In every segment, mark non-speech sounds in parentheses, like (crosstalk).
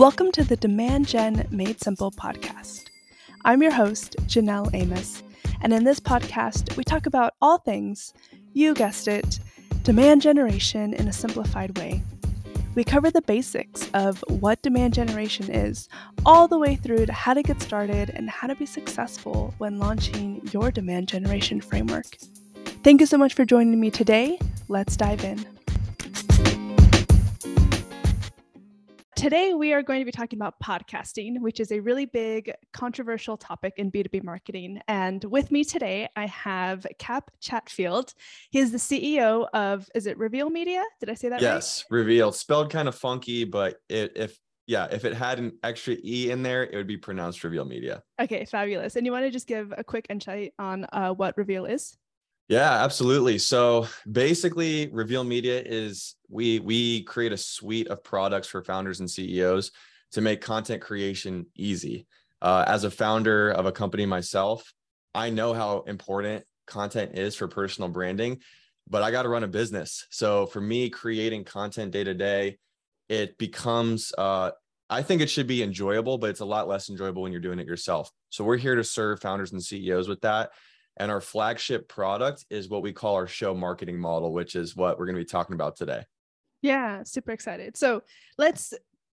Welcome to the Demand Gen Made Simple podcast. I'm your host, Janelle Amos, and in this podcast, we talk about all things, you guessed it, demand generation in a simplified way. We cover the basics of what demand generation is, all the way through to how to get started and how to be successful when launching your demand generation framework. Thank you so much for joining me today. Let's dive in. Today, we are going to be talking about podcasting, which is a really big, controversial topic in B2B marketing. And with me today, I have Kap Chatfield. He is the CEO of, is it Rveal Media? Did I say that yes, right? Reveal. Spelled kind of funky, but it, if yeah, if it had an extra E in there, it would be pronounced Rveal Media. Okay, fabulous. And you want to just give a quick insight on uh, what Reveal is? Yeah, absolutely. So basically, Rveal Media is we we create a suite of products for founders and CEOs to make content creation easy. Uh, as a founder of a company myself, I know how important content is for personal branding, but I got to run a business. So for me, creating content day to day, it becomes uh, I think it should be enjoyable, but it's a lot less enjoyable when you're doing it yourself. So we're here to serve founders and CEOs with that and our flagship product is what we call our show marketing model, which is what we're going to be talking about today. Yeah, super excited. So let's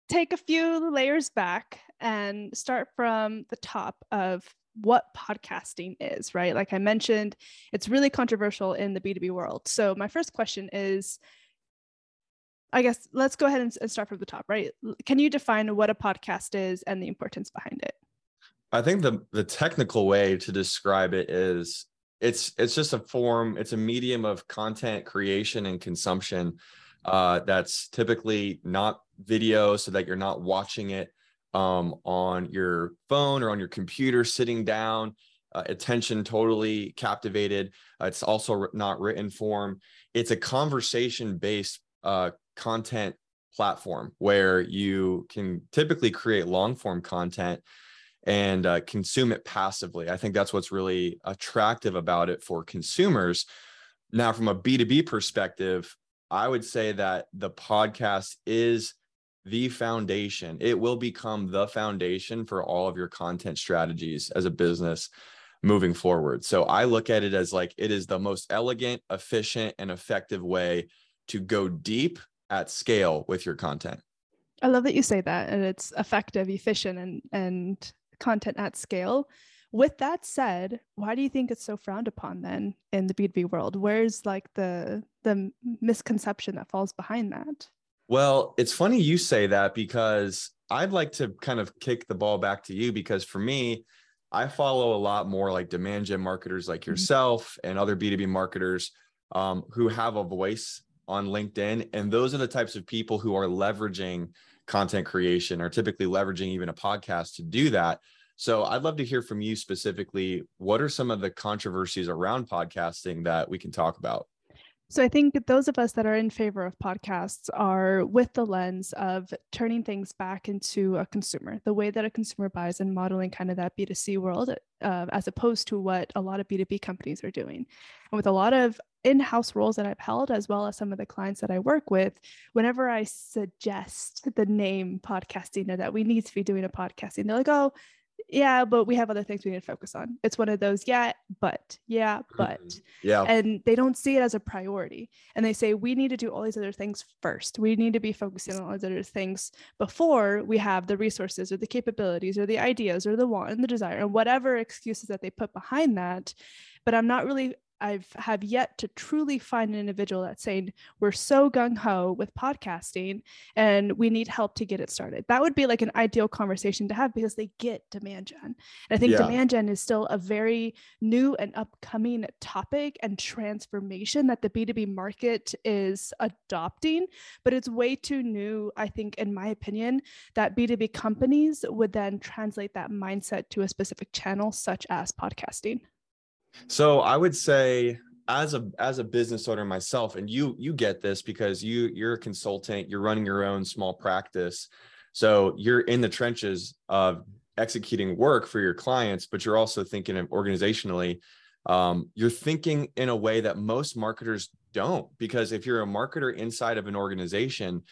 take a few layers back and start from the top of what podcasting is, right? Like I mentioned, it's really controversial in the B2B world. So my first question is I guess let's go ahead and, start from the top, right? Can you define what a podcast is and the importance behind it? I think the the technical way to describe it is it's it's just a form, it's a medium of content creation and consumption uh, that's typically not video, so that you're not watching it um, on your phone or on your computer, sitting down, uh, attention totally captivated. Uh, it's also not written form. It's a conversation based uh, content platform where you can typically create long form content and uh, consume it passively. I think that's what's really attractive about it for consumers. Now, from a B2B perspective, I would say that the podcast is the foundation. It will become the foundation for all of your content strategies as a business moving forward. So I look at it as like it is the most elegant, efficient, and effective way to go deep at scale with your content. I love that you say that and it's effective, efficient and and content at scale. With that said, why do you think it's so frowned upon then in the B2B world? Where's like the the misconception that falls behind that? Well, it's funny you say that because I'd like to kind of kick the ball back to you because for me, I follow a lot more like demand gen marketers like mm-hmm. yourself and other B2B marketers um, who have a voice on LinkedIn. And those are the types of people who are leveraging content creation are typically leveraging even a podcast to do that. So I'd love to hear from you specifically. What are some of the controversies around podcasting that we can talk about? So I think those of us that are in favor of podcasts are with the lens of turning things back into a consumer, the way that a consumer buys and modeling kind of that B2C world, uh, as opposed to what a lot of B2B companies are doing. And with a lot of in-house roles that I've held, as well as some of the clients that I work with, whenever I suggest the name podcasting or that we need to be doing a podcasting, they're like, oh, yeah, but we have other things we need to focus on. It's one of those, yeah, but, yeah, (laughs) but. yeah. And they don't see it as a priority. And they say, we need to do all these other things first. We need to be focusing on all these other things before we have the resources or the capabilities or the ideas or the want and the desire and whatever excuses that they put behind that. But I'm not really I've have yet to truly find an individual that's saying we're so gung ho with podcasting and we need help to get it started. That would be like an ideal conversation to have because they get demand gen. And I think yeah. demand gen is still a very new and upcoming topic and transformation that the B2B market is adopting, but it's way too new, I think, in my opinion, that B2B companies would then translate that mindset to a specific channel, such as podcasting. So I would say as a as a business owner myself and you you get this because you you're a consultant you're running your own small practice. So you're in the trenches of executing work for your clients but you're also thinking of organizationally um, you're thinking in a way that most marketers don't because if you're a marketer inside of an organization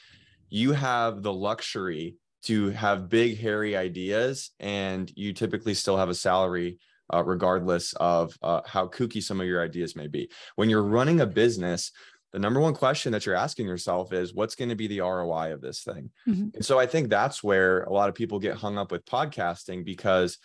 you have the luxury to have big hairy ideas and you typically still have a salary uh, regardless of uh, how kooky some of your ideas may be when you're running a business the number one question that you're asking yourself is what's going to be the roi of this thing mm-hmm. and so i think that's where a lot of people get hung up with podcasting because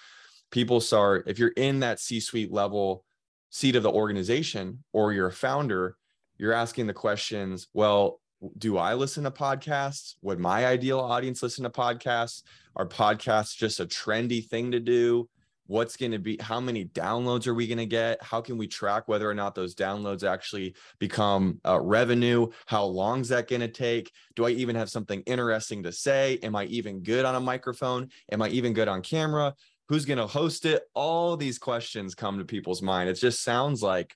people start if you're in that c-suite level seat of the organization or you're a founder you're asking the questions well do I listen to podcasts? Would my ideal audience listen to podcasts? Are podcasts just a trendy thing to do? What's going to be, how many downloads are we going to get? How can we track whether or not those downloads actually become uh, revenue? How long is that going to take? Do I even have something interesting to say? Am I even good on a microphone? Am I even good on camera? Who's going to host it? All these questions come to people's mind. It just sounds like,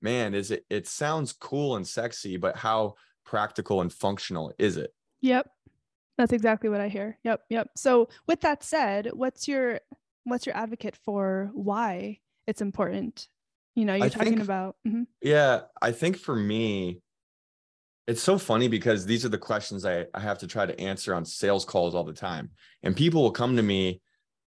man, is it, it sounds cool and sexy, but how, practical and functional is it? Yep. That's exactly what I hear. Yep, yep. So with that said, what's your what's your advocate for why it's important? You know, you're I talking think, about mm-hmm. Yeah, I think for me it's so funny because these are the questions I, I have to try to answer on sales calls all the time. And people will come to me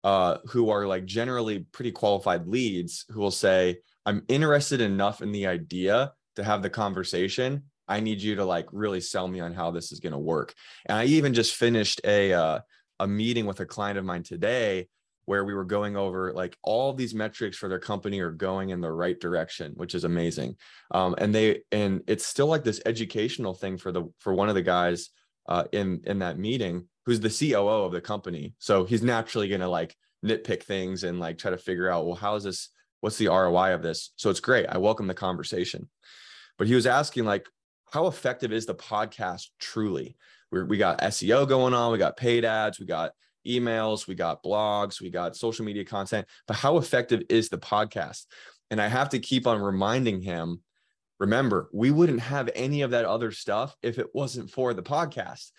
uh, who are like generally pretty qualified leads who will say, I'm interested enough in the idea to have the conversation, I need you to like really sell me on how this is going to work. And I even just finished a uh, a meeting with a client of mine today where we were going over like all these metrics for their company are going in the right direction, which is amazing. Um, and they and it's still like this educational thing for the for one of the guys uh, in in that meeting who's the COO of the company. So he's naturally going to like nitpick things and like try to figure out well how is this what's the ROI of this. So it's great. I welcome the conversation. But he was asking like how effective is the podcast truly? We're, we got SEO going on, we got paid ads, we got emails, we got blogs, we got social media content, but how effective is the podcast? And I have to keep on reminding him remember, we wouldn't have any of that other stuff if it wasn't for the podcast.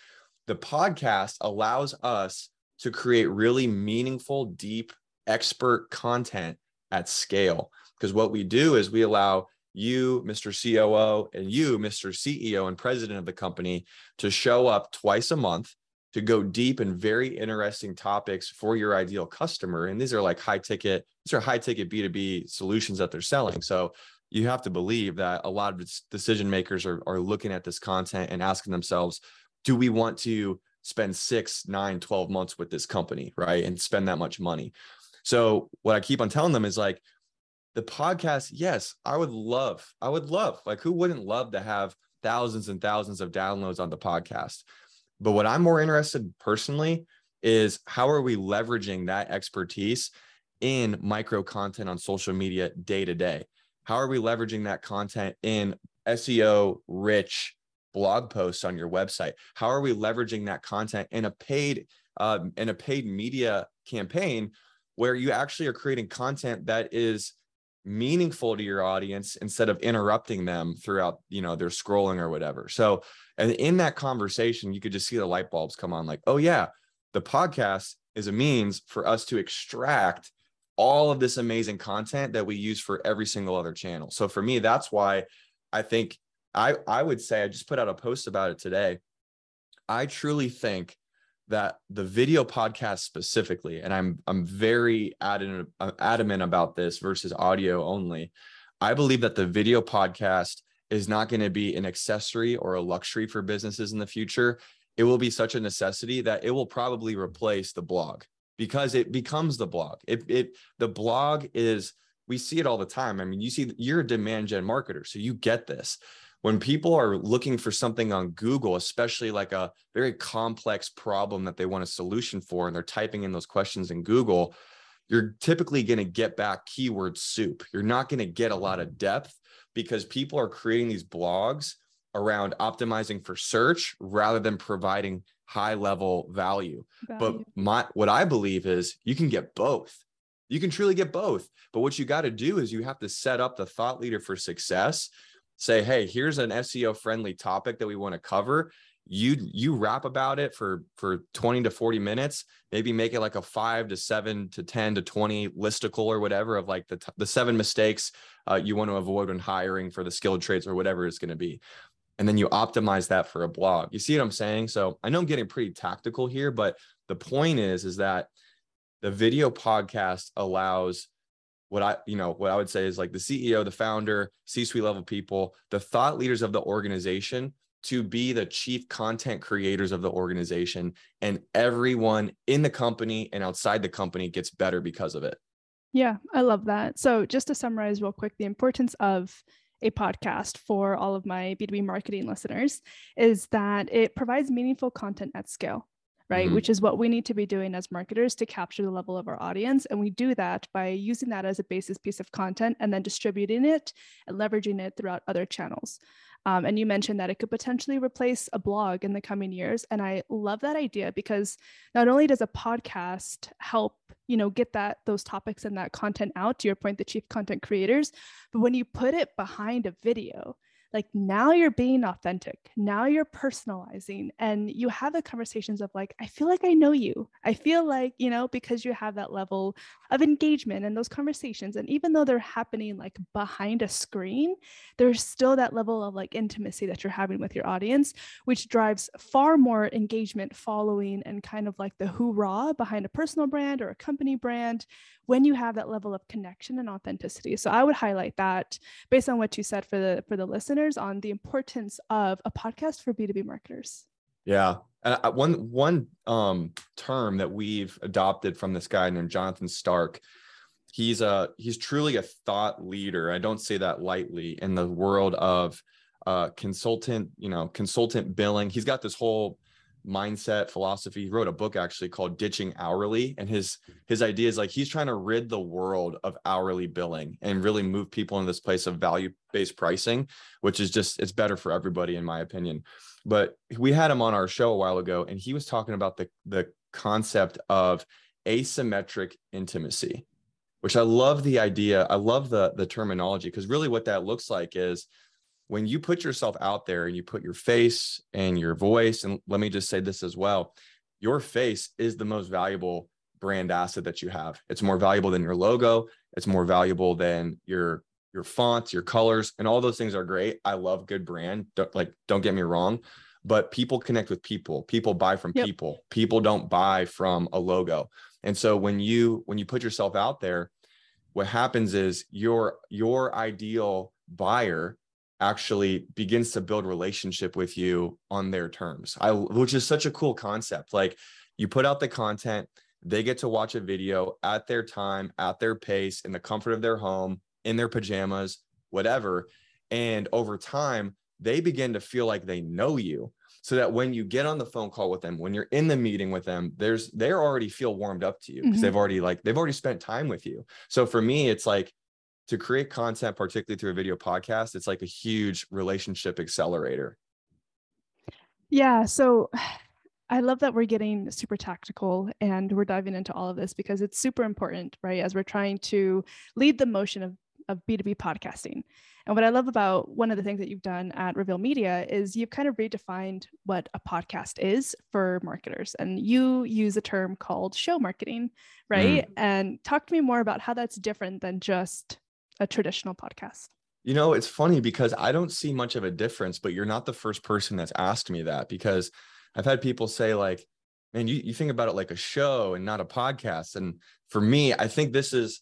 The podcast allows us to create really meaningful, deep, expert content at scale. Because what we do is we allow you, Mr. COO, and you, Mr. CEO and president of the company, to show up twice a month to go deep and very interesting topics for your ideal customer. And these are like high ticket, these are high ticket B2B solutions that they're selling. So you have to believe that a lot of decision makers are, are looking at this content and asking themselves, do we want to spend six, nine, 12 months with this company, right? And spend that much money. So what I keep on telling them is like, the podcast, yes, I would love, I would love, like, who wouldn't love to have thousands and thousands of downloads on the podcast? But what I'm more interested personally is how are we leveraging that expertise in micro content on social media day to day? How are we leveraging that content in SEO rich blog posts on your website? How are we leveraging that content in a paid um, in a paid media campaign where you actually are creating content that is meaningful to your audience instead of interrupting them throughout you know their scrolling or whatever. So and in that conversation you could just see the light bulbs come on like oh yeah the podcast is a means for us to extract all of this amazing content that we use for every single other channel. So for me that's why i think i i would say i just put out a post about it today. I truly think that the video podcast specifically, and I'm I'm very adamant, adamant about this versus audio only. I believe that the video podcast is not going to be an accessory or a luxury for businesses in the future. It will be such a necessity that it will probably replace the blog because it becomes the blog. It it the blog is we see it all the time. I mean, you see you're a demand gen marketer, so you get this when people are looking for something on Google, especially like a very complex problem that they want a solution for, and they're typing in those questions in Google, you're typically going to get back keyword soup. You're not going to get a lot of depth because people are creating these blogs around optimizing for search rather than providing high level value. value. But my what I believe is you can get both. You can truly get both. But what you got to do is you have to set up the thought leader for success say, hey, here's an SEO friendly topic that we want to cover. You you rap about it for for 20 to 40 minutes, maybe make it like a five to seven to 10 to 20 listicle or whatever of like the, the seven mistakes uh, you want to avoid when hiring for the skilled trades or whatever it's going to be. and then you optimize that for a blog. You see what I'm saying? So I know I'm getting pretty tactical here, but the point is, is that the video podcast allows what I, you know, what I would say is like the CEO, the founder, C-suite level people, the thought leaders of the organization to be the chief content creators of the organization and everyone in the company and outside the company gets better because of it. Yeah, I love that. So just to summarize real quick, the importance of a podcast for all of my B2B marketing listeners is that it provides meaningful content at scale right? Mm-hmm. Which is what we need to be doing as marketers to capture the level of our audience. And we do that by using that as a basis piece of content and then distributing it and leveraging it throughout other channels. Um, and you mentioned that it could potentially replace a blog in the coming years. And I love that idea because not only does a podcast help, you know, get that those topics and that content out to your point, the chief content creators, but when you put it behind a video, like now you're being authentic now you're personalizing and you have the conversations of like i feel like i know you. I feel like you know because you have that level of engagement and those conversations and even though they're happening like behind a screen there's still that level of like intimacy that you're having with your audience which drives far more engagement following and kind of like the hoorah behind a personal brand or a company brand when you have that level of connection and authenticity. So i would highlight that based on what you said for the for the listeners on the importance of a podcast for b2b marketers. Yeah. Uh, one one um, term that we've adopted from this guy named jonathan stark he's a he's truly a thought leader. I don't say that lightly in the world of uh, consultant you know consultant billing. He's got this whole mindset philosophy. He wrote a book actually called ditching hourly and his his idea is like he's trying to rid the world of hourly billing and really move people in this place of value based pricing which is just it's better for everybody in my opinion. But we had him on our show a while ago and he was talking about the the concept of asymmetric intimacy which i love the idea i love the the terminology because really what that looks like is when you put yourself out there and you put your face and your voice, and let me just say this as well your face is the most valuable brand asset that you have. It's more valuable than your logo, it's more valuable than your your fonts, your colors, and all those things are great. I love good brand. Don't, like, don't get me wrong, but people connect with people. People buy from yep. people. People don't buy from a logo. And so when you when you put yourself out there, what happens is your your ideal buyer actually begins to build relationship with you on their terms. I which is such a cool concept. Like you put out the content, they get to watch a video at their time, at their pace, in the comfort of their home, in their pajamas, whatever. And over time, they begin to feel like they know you. So that when you get on the phone call with them, when you're in the meeting with them, there's they're already feel warmed up to you because mm-hmm. they've already like they've already spent time with you. So for me, it's like to create content, particularly through a video podcast, it's like a huge relationship accelerator. Yeah. So (sighs) I love that we're getting super tactical and we're diving into all of this because it's super important, right? As we're trying to lead the motion of, of B2B podcasting. And what I love about one of the things that you've done at Rveal Media is you've kind of redefined what a podcast is for marketers. And you use a term called show marketing, right? Mm. And talk to me more about how that's different than just a traditional podcast? You know, it's funny because I don't see much of a difference, but you're not the first person that's asked me that because I've had people say, like, man, you, you think about it like a show and not a podcast. And for me, I think this is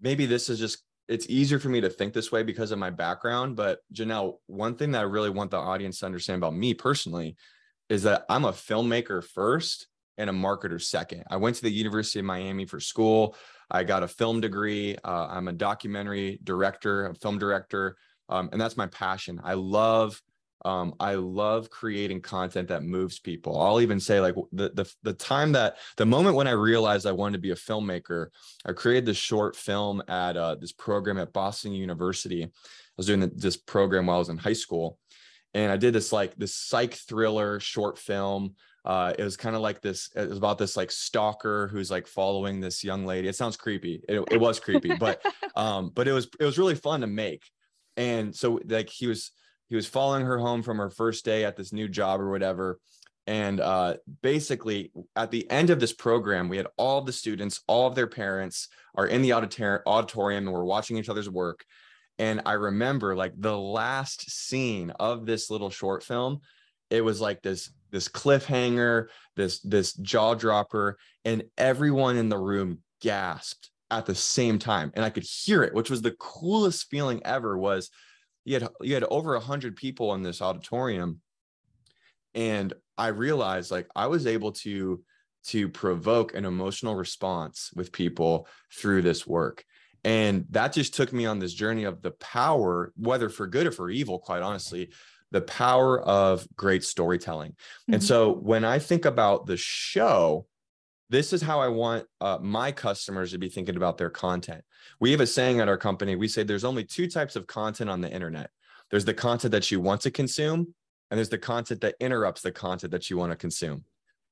maybe this is just it's easier for me to think this way because of my background. But Janelle, one thing that I really want the audience to understand about me personally is that I'm a filmmaker first and a marketer second. I went to the University of Miami for school. I got a film degree. Uh, I'm a documentary director, a film director, um, and that's my passion. I love um, I love creating content that moves people. I'll even say like the, the the time that the moment when I realized I wanted to be a filmmaker, I created this short film at uh, this program at Boston University. I was doing this program while I was in high school, and I did this like this psych thriller short film uh, it was kind of like this it was about this like stalker who's like following this young lady. It sounds creepy. It, it was creepy but (laughs) um but it was it was really fun to make. And so like he was he was following her home from her first day at this new job or whatever. And uh, basically at the end of this program we had all of the students all of their parents are in the auditorium and we're watching each other's work. And I remember like the last scene of this little short film, it was like this this cliffhanger, this this jaw dropper, and everyone in the room gasped at the same time, and I could hear it, which was the coolest feeling ever. Was you had you had over a hundred people in this auditorium, and I realized like I was able to to provoke an emotional response with people through this work. And that just took me on this journey of the power, whether for good or for evil, quite honestly, the power of great storytelling. Mm-hmm. And so when I think about the show, this is how I want uh, my customers to be thinking about their content. We have a saying at our company we say there's only two types of content on the internet there's the content that you want to consume, and there's the content that interrupts the content that you want to consume.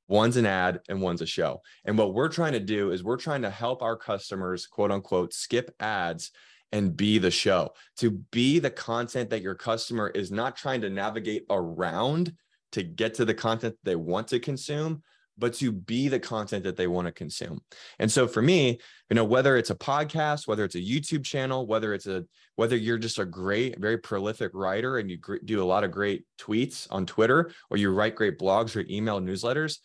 One's an ad and one's a show. And what we're trying to do is we're trying to help our customers, quote unquote, skip ads and be the show, to be the content that your customer is not trying to navigate around to get to the content they want to consume, but to be the content that they want to consume. And so for me, you know, whether it's a podcast, whether it's a YouTube channel, whether it's a whether you're just a great, very prolific writer and you do a lot of great tweets on Twitter or you write great blogs or email newsletters,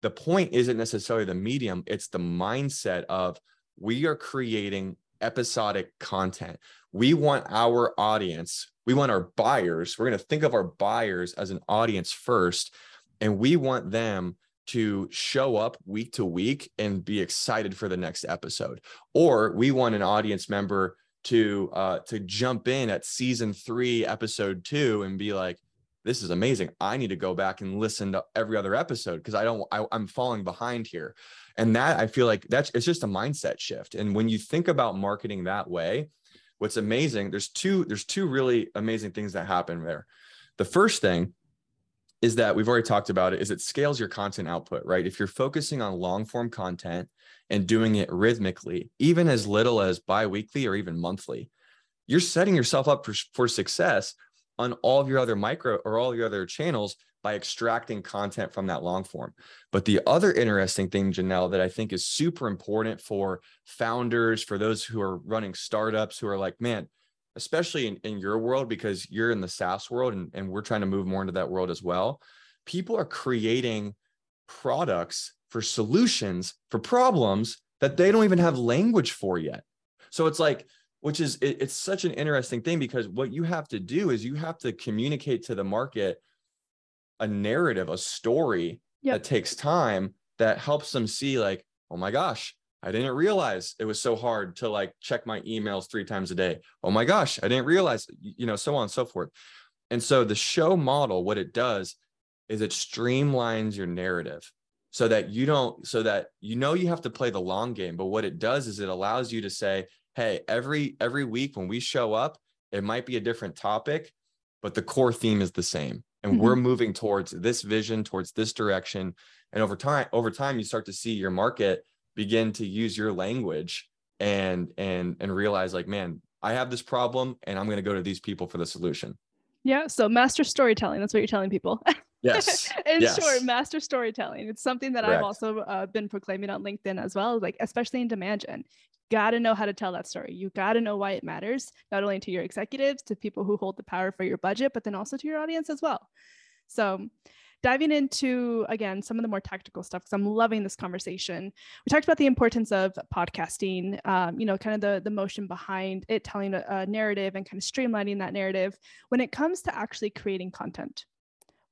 the point isn't necessarily the medium, it's the mindset of we are creating episodic content. We want our audience, we want our buyers, we're going to think of our buyers as an audience first, and we want them to show up week to week and be excited for the next episode. Or we want an audience member to uh, to jump in at season three, episode two, and be like, "This is amazing! I need to go back and listen to every other episode because I don't, I, I'm falling behind here." And that i feel like that's it's just a mindset shift. And when you think about marketing that way what's amazing there's two there's two really amazing things that happen there. The first thing is that we've already talked about it is it scales your content output right? If you're focusing on long form content and doing it rhythmically even as little as bi-weekly or even monthly you're setting yourself up for, for success on all of your other micro or all your other channels by extracting content from that long form. But the other interesting thing, Janelle, that I think is super important for founders, for those who are running startups who are like, man, especially in, in your world, because you're in the SaaS world and, and we're trying to move more into that world as well. People are creating products for solutions for problems that they don't even have language for yet. So it's like, which is it, it's such an interesting thing because what you have to do is you have to communicate to the market a narrative, a story yep. that takes time that helps them see like, oh my gosh, I didn't realize it was so hard to like check my emails three times a day. Oh my gosh, I didn't realize, you know, so on and so forth. And so the show model, what it does is it streamlines your narrative so that you don't, so that you know you have to play the long game. But what it does is it allows you to say, hey, every every week when we show up, it might be a different topic, but the core theme is the same and mm-hmm. we're moving towards this vision towards this direction and over time over time you start to see your market begin to use your language and and and realize like man i have this problem and i'm going to go to these people for the solution yeah so master storytelling that's what you're telling people yes (laughs) in yes. short master storytelling it's something that Correct. i've also uh, been proclaiming on linkedin as well like especially in demand gen got to know how to tell that story. You got to know why it matters, not only to your executives, to people who hold the power for your budget, but then also to your audience as well. So, diving into again some of the more tactical stuff because i'm loving this conversation we talked about the importance of podcasting um, you know kind of the, the motion behind it telling a, a narrative and kind of streamlining that narrative when it comes to actually creating content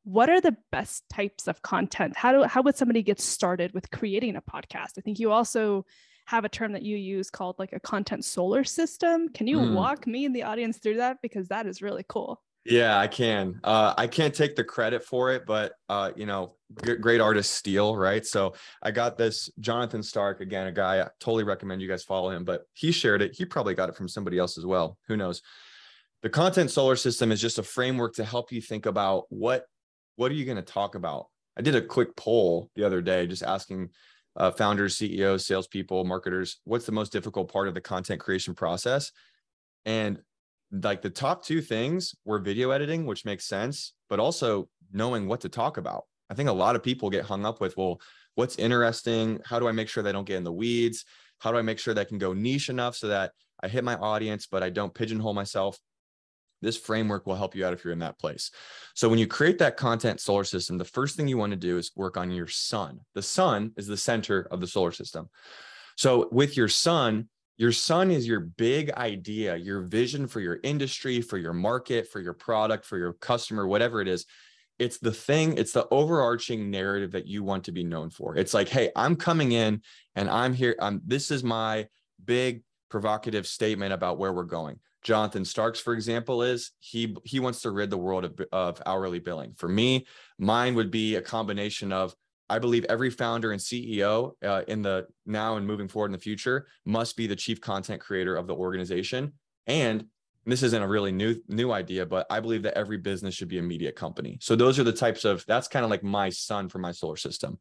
what are the best types of content how do how would somebody get started with creating a podcast i think you also have a term that you use called like a content solar system. Can you mm. walk me and the audience through that? Because that is really cool. Yeah, I can. Uh, I can't take the credit for it, but uh, you know, g- great artists steal, right? So I got this Jonathan Stark again, a guy I totally recommend you guys follow him, but he shared it. He probably got it from somebody else as well. Who knows? The content solar system is just a framework to help you think about what what are you going to talk about. I did a quick poll the other day, just asking uh, founders, CEOs, salespeople, marketers, what's the most difficult part of the content creation process? And like the top two things were video editing, which makes sense, but also knowing what to talk about. I think a lot of people get hung up with, well, what's interesting? How do I make sure they don't get in the weeds? How do I make sure that I can go niche enough so that I hit my audience, but I don't pigeonhole myself. This framework will help you out if you're in that place. So when you create that content solar system, the first thing you want to do is work on your sun. The sun is the center of the solar system. So with your sun, your sun is your big idea, your vision for your industry, for your market, for your product, for your customer, whatever it is. It's the thing, it's the overarching narrative that you want to be known for. It's like, hey, I'm coming in and I'm here. Um, this is my big provocative statement about where we're going. Jonathan Starks, for example, is he he wants to rid the world of, of hourly billing. For me, mine would be a combination of I believe every founder and CEO uh, in the now and moving forward in the future must be the chief content creator of the organization. And this isn't a really new new idea, but I believe that every business should be a media company. So those are the types of that's kind of like my sun for my solar system.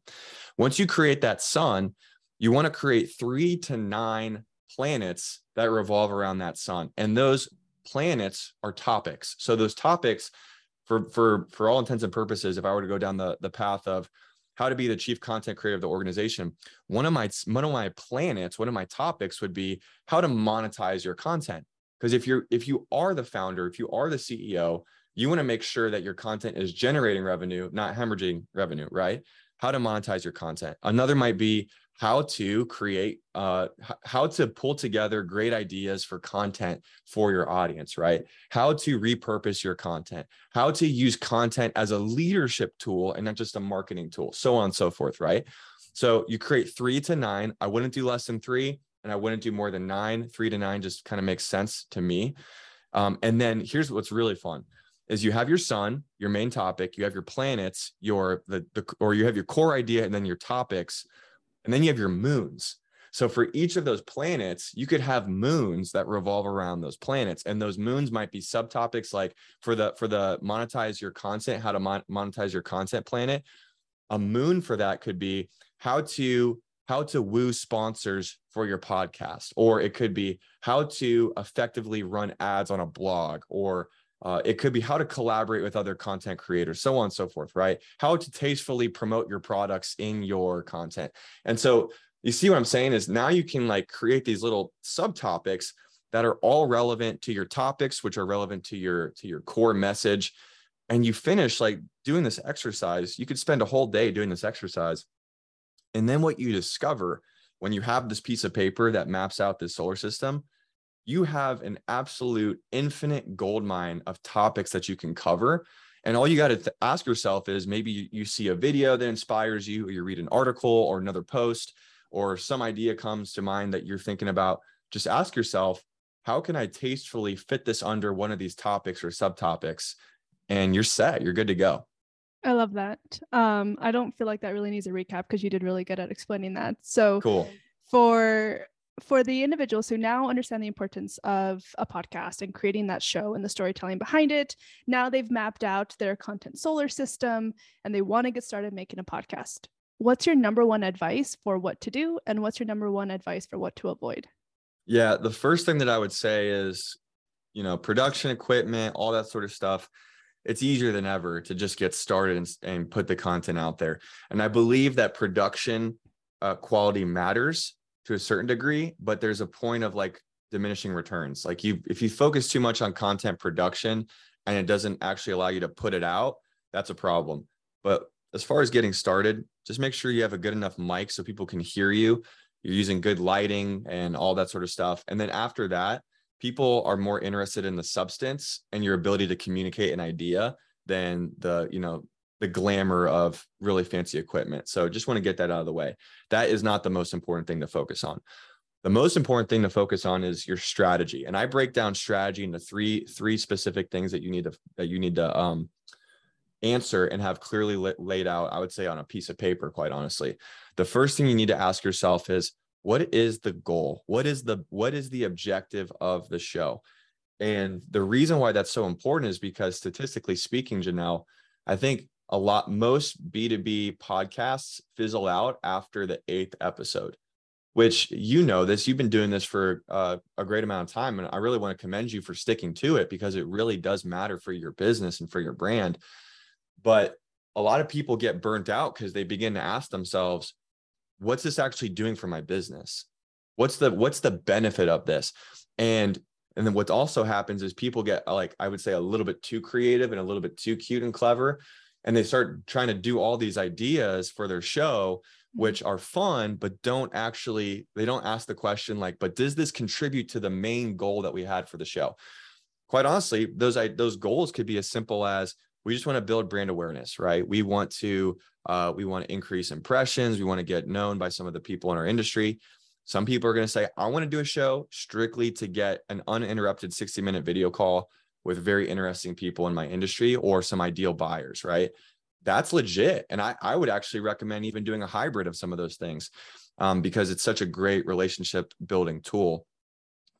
Once you create that sun, you want to create three to nine planets that revolve around that sun, and those planets are topics. So those topics, for for for all intents and purposes, if I were to go down the the path of how to be the chief content creator of the organization one of my one of my planets one of my topics would be how to monetize your content. Because if you're if you are the founder if you are the ceo you want to make sure that your content is generating revenue not hemorrhaging revenue right? How to monetize your content. Another might be how to create uh, how to pull together great ideas for content for your audience right? How to repurpose your content how to use content as a leadership tool and not just a marketing tool so on and so forth right? So you create three to nine. I wouldn't do less than three and i wouldn't do more than nine. Three to nine just kind of makes sense to me. Um, and then here's what's really fun is you have your sun your main topic you have your planets your the, the or you have your core idea and then your topics and then you have your moons. So for each of those planets, you could have moons that revolve around those planets, and those moons might be subtopics like for the for the monetize your content, how to mon- monetize your content planet. A moon for that could be how to how to woo sponsors for your podcast, or it could be how to effectively run ads on a blog, or uh, it could be how to collaborate with other content creators, so on and so forth, right? How to tastefully promote your products in your content. And so you see what I'm saying is now you can like create these little subtopics that are all relevant to your topics, which are relevant to your to your core message. And you finish like doing this exercise. You could spend a whole day doing this exercise. And then what you discover when you have this piece of paper that maps out this solar system you have an absolute infinite gold mine of topics that you can cover. And all you got to th- ask yourself is maybe you, you see a video that inspires you, or you read an article or another post, or some idea comes to mind that you're thinking about. Just ask yourself, how can I tastefully fit this under one of these topics or subtopics? And you're set, you're good to go. I love that. Um, I don't feel like that really needs a recap because you did really good at explaining that. So cool. For for the individuals who now understand the importance of a podcast and creating that show and the storytelling behind it, now they've mapped out their content solar system and they want to get started making a podcast. What's your number one advice for what to do? And what's your number one advice for what to avoid? Yeah, the first thing that I would say is, you know, production equipment, all that sort of stuff. It's easier than ever to just get started and, and put the content out there. And I believe that production uh, quality matters to a certain degree, but there's a point of like diminishing returns. Like you, if you focus too much on content production and it doesn't actually allow you to put it out, that's a problem. But as far as getting started, just make sure you have a good enough mic so people can hear you. You're using good lighting and all that sort of stuff. And then after that, people are more interested in the substance and your ability to communicate an idea than the, you know, the glamour of really fancy equipment. So just want to get that out of the way. That is not the most important thing to focus on. The most important thing to focus on is your strategy. And I break down strategy into three three specific things that you need to that you need to um, answer and have clearly laid out, I would say on a piece of paper, quite honestly. The first thing you need to ask yourself is what is the goal? What is the what is the objective of the show? And the reason why that's so important is because statistically speaking, Janelle, I think a lot most b2b podcasts fizzle out after the eighth episode which you know this you've been doing this for uh, a great amount of time and i really want to commend you for sticking to it because it really does matter for your business and for your brand. But a lot of people get burnt out because they begin to ask themselves what's this actually doing for my business? What's the what's the benefit of this? And and then what also happens is people get like I would say a little bit too creative and a little bit too cute and clever and they start trying to do all these ideas for their show which mm-hmm. are fun but don't actually they don't ask the question like but does this contribute to the main goal that we had for the show? Quite honestly those I, those goals could be as simple as we just want to build brand awareness right? We want to uh, we want to increase impressions we want to get known by some of the people in our industry. Some people are going to say i want to do a show strictly to get an uninterrupted 60 minute video call with very interesting people in my industry or some ideal buyers right that's legit. And I, I would actually recommend even doing a hybrid of some of those things um, because it's such a great relationship building tool.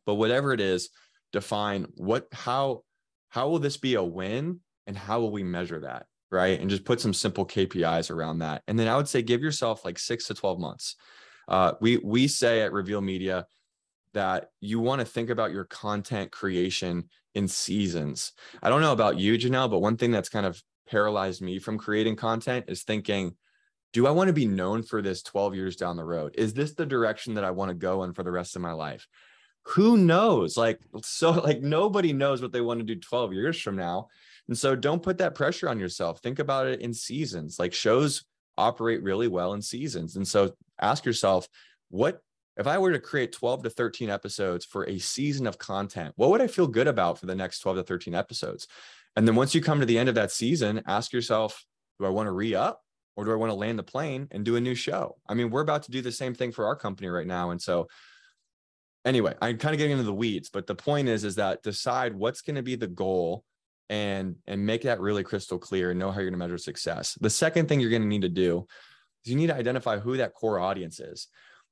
But whatever it is, define what, how, how will this be a win and how will we measure that? Right. And just put some simple KPIs around that. And then I would say give yourself like six to 12 months. Uh, we, we say at Rveal Media that you want to think about your content creation in seasons. I don't know about you, Janelle, but one thing that's kind of paralyzed me from creating content is thinking, do I want to be known for this 12 years down the road? Is this the direction that I want to go in for the rest of my life? Who knows? Like, so, (laughs) like, nobody knows what they want to do 12 years from now. And so, don't put that pressure on yourself. Think about it in seasons. Like, shows operate really well in seasons. And so, ask yourself, what if I were to create 12 to 13 episodes for a season of content, what would I feel good about for the next 12 to 13 episodes? And then once you come to the end of that season, ask yourself, do I want to re up or do I want to land the plane and do a new show? I mean, we're about to do the same thing for our company right now. And so, anyway, I'm kind of getting into the weeds, but the point is, is that decide what's going to be the goal and and make that really crystal clear and know how you're going to measure success. The second thing you're going to need to do is you need to identify who that core audience is.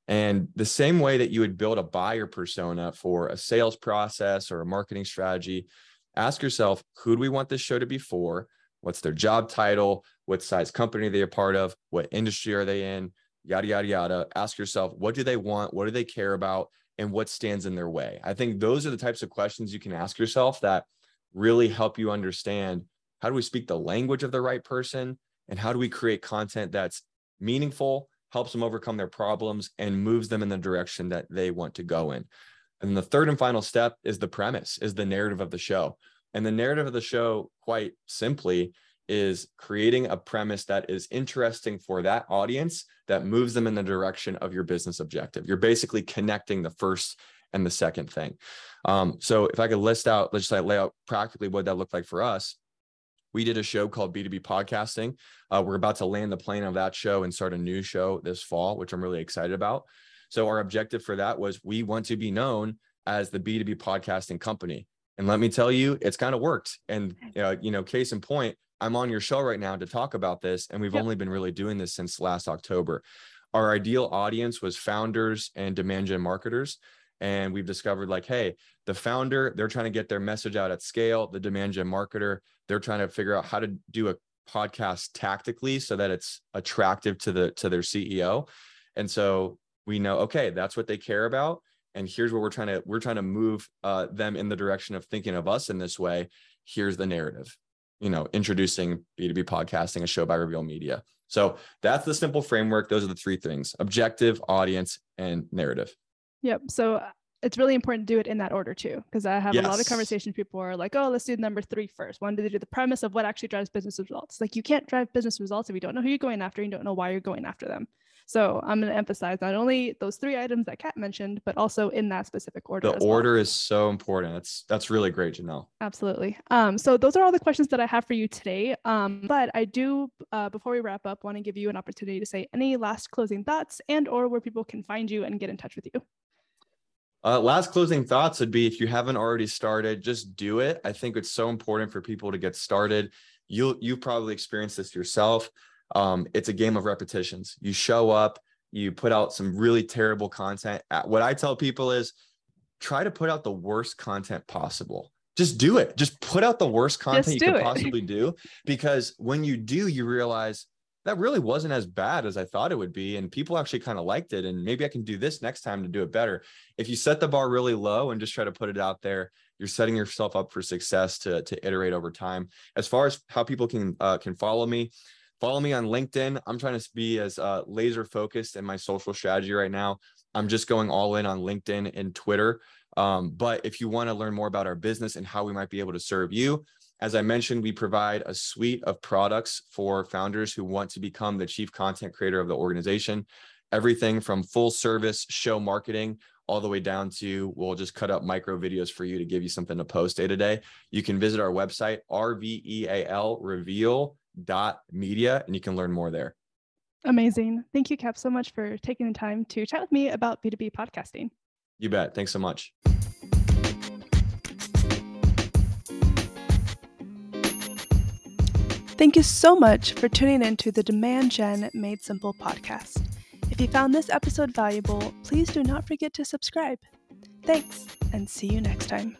And the same way that you would build a buyer persona for a sales process or a marketing strategy, ask yourself who do we want this show to be for? What's their job title? What size company are they a part of? What industry are they in? Yada, yada, yada. Ask yourself, what do they want? What do they care about? And what stands in their way? I think those are the types of questions you can ask yourself that really help you understand how do we speak the language of the right person? And how do we create content that's meaningful, helps them overcome their problems, and moves them in the direction that they want to go in? And the third and final step is the premise, is the narrative of the show. And the narrative of the show, quite simply, is creating a premise that is interesting for that audience that moves them in the direction of your business objective. You're basically connecting the first and the second thing. Um, so if I could list out, let's just lay out practically what that looked like for us. We did a show called B2B Podcasting. Uh, we're about to land the plane of that show and start a new show this fall, which I'm really excited about. So our objective for that was we want to be known as the B2B podcasting company. And let me tell you, it's kind of worked. And uh, you know, case in point, I'm on your show right now to talk about this, and we've yep. only been really doing this since last October. Our ideal audience was founders and demand gen marketers. And we've discovered like, hey, the founder, they're trying to get their message out at scale. The demand gen marketer, they're trying to figure out how to do a podcast tactically so that it's attractive to the to their CEO. And so we know okay that's what they care about. And here's what we're trying to we're trying to move uh, them in the direction of thinking of us in this way. Here's the narrative you know introducing b2b podcasting a show by rveal media. So that's the simple framework. Those are the three things objective audience and narrative yep so uh, it's really important to do it in that order too because i have yes. a lot of conversations people are like oh let's do number three first one do they do the premise of what actually drives business results like you can't drive business results if you don't know who you're going after and you don't know why you're going after them so I'm going to emphasize not only those three items that Kap mentioned, but also in that specific order. The order well. is so important. That's that's really great, Janelle. Absolutely. Um, so those are all the questions that I have for you today. Um, but I do, uh, before we wrap up, want to give you an opportunity to say any last closing thoughts and or where people can find you and get in touch with you. Uh, last closing thoughts would be if you haven't already started, just do it. I think it's so important for people to get started. You'll you probably experienced this yourself um, it's a game of repetitions. You show up, you put out some really terrible content. What I tell people is try to put out the worst content possible. Just do it. Just put out the worst content you could it. possibly do. Because when you do, you realize that really wasn't as bad as I thought it would be. And people actually kind of liked it. And maybe I can do this next time to do it better. If you set the bar really low and just try to put it out there, you're setting yourself up for success to, to iterate over time. As far as how people can uh, can follow me, follow me on LinkedIn. I'm trying to be as uh, laser focused in my social strategy right now. I'm just going all in on LinkedIn and Twitter. Um, but if you want to learn more about our business and how we might be able to serve you, as I mentioned, we provide a suite of products for founders who want to become the chief content creator of the organization. Everything from full service show marketing all the way down to we'll just cut up micro videos for you to give you something to post day to day. You can visit our website, rveal reveal dot media, and you can learn more there. Amazing. Thank you, Kap, so much for taking the time to chat with me about B2B podcasting. You bet. Thanks so much. Thank you so much for tuning in to the Demand Gen Made Simple podcast. If you found this episode valuable, please do not forget to subscribe. Thanks, and see you next time.